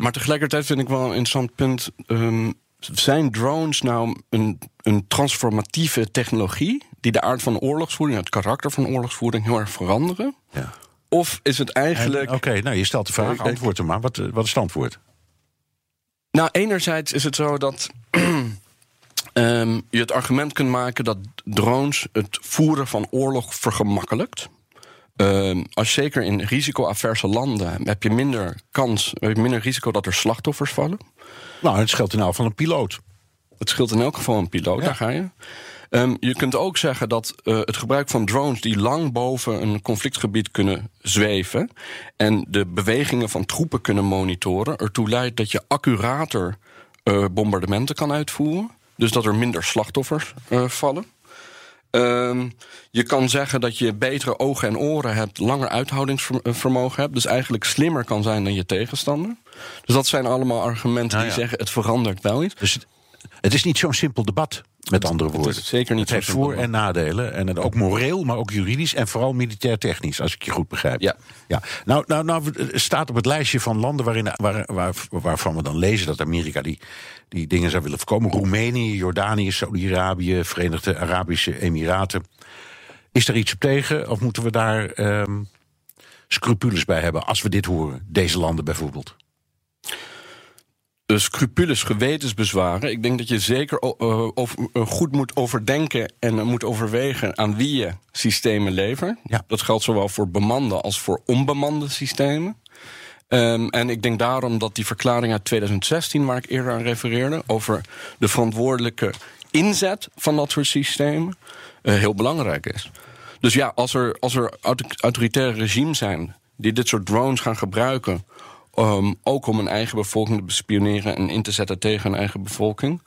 Maar tegelijkertijd vind ik wel een interessant punt. ehm, zijn drones nou een, een transformatieve technologie die de aard van oorlogsvoering, het karakter van oorlogsvoering heel erg veranderen? Ja. Of is het eigenlijk. Oké, nou je stelt de vraag, antwoord er maar. Wat, eh, wat is het antwoord? Nou, enerzijds is het zo dat ehm, je het argument kunt maken dat drones het voeren van oorlog vergemakkelijkt. Ehm, als zeker in risicoaverse landen heb je minder kans, heb je minder risico dat er slachtoffers vallen. Nou, het scheelt in elk geval een piloot. Het scheelt in elk geval een piloot, daar ga je. Ehm, je kunt ook zeggen dat eh, het gebruik van drones die lang boven een conflictgebied kunnen zweven en de bewegingen van troepen kunnen monitoren, ertoe leidt dat je accurater eh, bombardementen kan uitvoeren. Dus dat er minder slachtoffers eh, vallen. Ehm, je kan zeggen dat je betere ogen en oren hebt, langer uithoudingsvermogen hebt. Dus eigenlijk slimmer kan zijn dan je tegenstander. Dus dat zijn allemaal argumenten Nou die zeggen het verandert wel iets. Dus het, het is niet zo'n simpel debat, met andere het woorden. is zeker niet Het heeft voor- en nadelen. En het ook moreel, maar ook juridisch en vooral militair technisch, als ik je goed begrijp. Ja. ja. Nou, nou, nou het staat op het lijstje van landen waarin, waar, waar, waarvan we dan lezen dat Amerika die, die dingen zou willen voorkomen. Roemenië, Jordanië, Saudi-Arabië, Verenigde Arabische Emiraten. Is er iets op tegen of moeten we daar ehm, scrupules bij hebben als we dit horen? Deze landen bijvoorbeeld. De scrupules gewetensbezwaren. Ik denk dat je zeker eh, over- eh, goed moet overdenken en eh, moet overwegen aan wie je systemen levert. Dat geldt zowel voor bemande als voor onbemande systemen. Ehm, en ik denk daarom dat die verklaring uit 2016, waar ik eerder aan refereerde, over de verantwoordelijke inzet van dat soort systemen, eh, heel belangrijk is. Dus ja, als er, als er auto- autoritaire regimes zijn die dit soort drones gaan gebruiken, ehm, ook om een eigen bevolking te bespioneren en in te zetten tegen een eigen bevolking,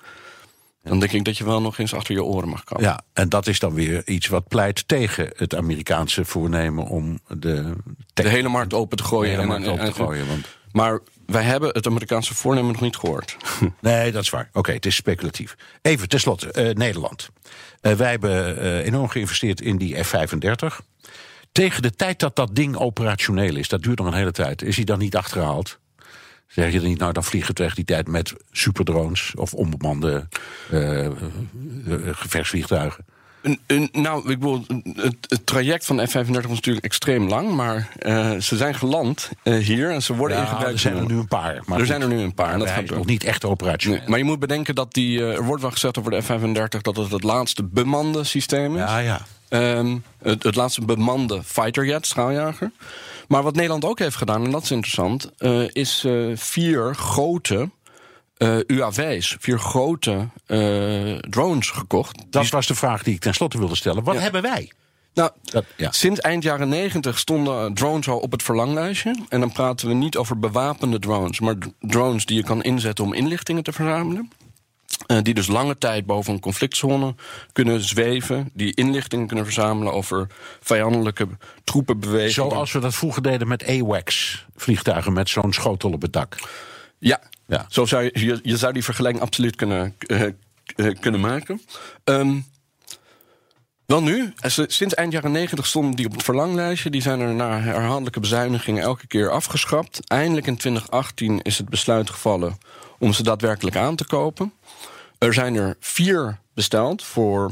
dan denk ik dat je wel nog eens achter je oren mag komen. Ja, en dat is dan weer iets wat pleit tegen het Amerikaanse voornemen om de, De hele markt open te gooien. De hele en- markt open en- te gooien, want- Maar wij hebben het Amerikaanse voornemen nog niet gehoord. Nee, dat is waar. Oké, het is speculatief. Even tenslotte, eh, Nederland. Eh, wij hebben eh, enorm geïnvesteerd in die F-35. Tegen de tijd dat dat ding operationeel is, dat duurt nog een hele tijd, is hij dan niet achterhaald? Zeg je dan niet, nou dan vliegen we tegen die tijd met superdrones of onbemande eh, gevechtsvliegtuigen? Een, een, nou, ik bedoel, het, het traject van de F-35 was natuurlijk extreem lang, maar eh, ze zijn geland hier en ze worden Ja, ingebruikt. er zijn er nu een paar. Maar er goed. zijn er nu een paar. en dat gaat nog niet echt operationeel. Nee, maar je moet bedenken dat die. er wordt wel gezegd over de F-35 dat het het laatste bemande systeem is. Ja, ja. Ehm, het, het laatste bemande fighterjet, straaljager. Maar wat Nederland ook heeft gedaan, en dat is interessant, eh, is eh, vier grote eh, UAV's, vier grote drones gekocht. Dat was de vraag die ik tenslotte wilde stellen. Wat hebben wij? Nou, Dat, ja. sinds eind jaren 90 stonden drones al op het verlanglijstje. En dan praten we niet over bewapende drones, maar drones die je kan inzetten om inlichtingen te verzamelen. Eh, die dus lange tijd boven een conflictzone kunnen zweven. Die inlichtingen kunnen verzamelen over vijandelijke troepenbewegingen. Zoals we dat vroeger deden met AWACS, vliegtuigen met zo'n schotel op het dak. Ja, Ja. Zo zou je, je, je zou die vergelijking absoluut kunnen, eh, eh, kunnen maken. Ehm, wel nu, sinds eind jaren 90 stonden die op het verlanglijstje. Die zijn er na herhaaldelijke bezuinigingen elke keer afgeschrapt. Eindelijk in 2018 is het besluit gevallen om ze daadwerkelijk aan te kopen. Er zijn er vier besteld voor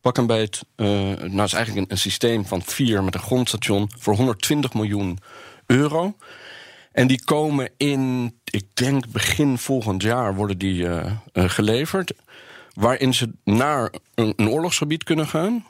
pak een beet. eh, nou, is eigenlijk een, systeem van vier met een grondstation voor 120 miljoen euro. En die komen in, ik denk begin volgend jaar worden die eh, eh, geleverd. Waarin ze naar een oorlogsgebied kunnen gaan.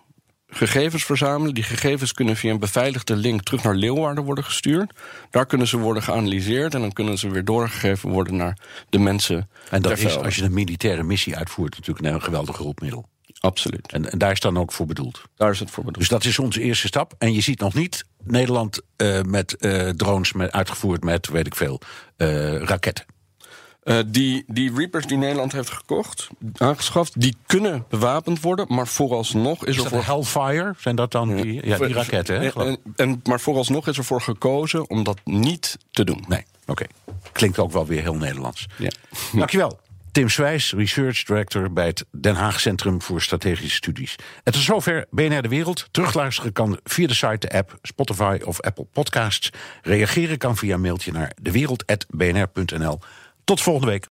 Gegevens verzamelen. Die gegevens kunnen via een beveiligde link terug naar Leeuwarden worden gestuurd. Daar kunnen ze worden geanalyseerd. En dan kunnen ze weer doorgegeven worden naar de mensen. En dat is, als je een militaire missie uitvoert, natuurlijk een geweldig hulpmiddel. Absoluut. En, en daar is dan ook voor bedoeld. Daar is het voor bedoeld. Dus dat is onze eerste stap. En je ziet nog niet Nederland eh, met eh, drones met, uitgevoerd met, weet ik veel, eh, raketten. Eh, die, die Reapers die Nederland heeft gekocht, aangeschaft, die kunnen bewapend worden. Maar vooralsnog is, Is er voor. Hellfire? Zijn dat dan die, ja, die raketten? Hè? En, en, maar vooralsnog is ervoor gekozen om dat niet te doen. Nee, oké. Klinkt ook wel weer heel Nederlands. Ja. Dankjewel. Tim Swijs, Research Director bij het Den Haag Centrum voor Strategische Studies. Het is zover BNR De Wereld. Terugluisteren kan via de site, de app, Spotify of Apple Podcasts. Reageren kan via een mailtje naar dewereld.bnr.nl. Tot volgende week.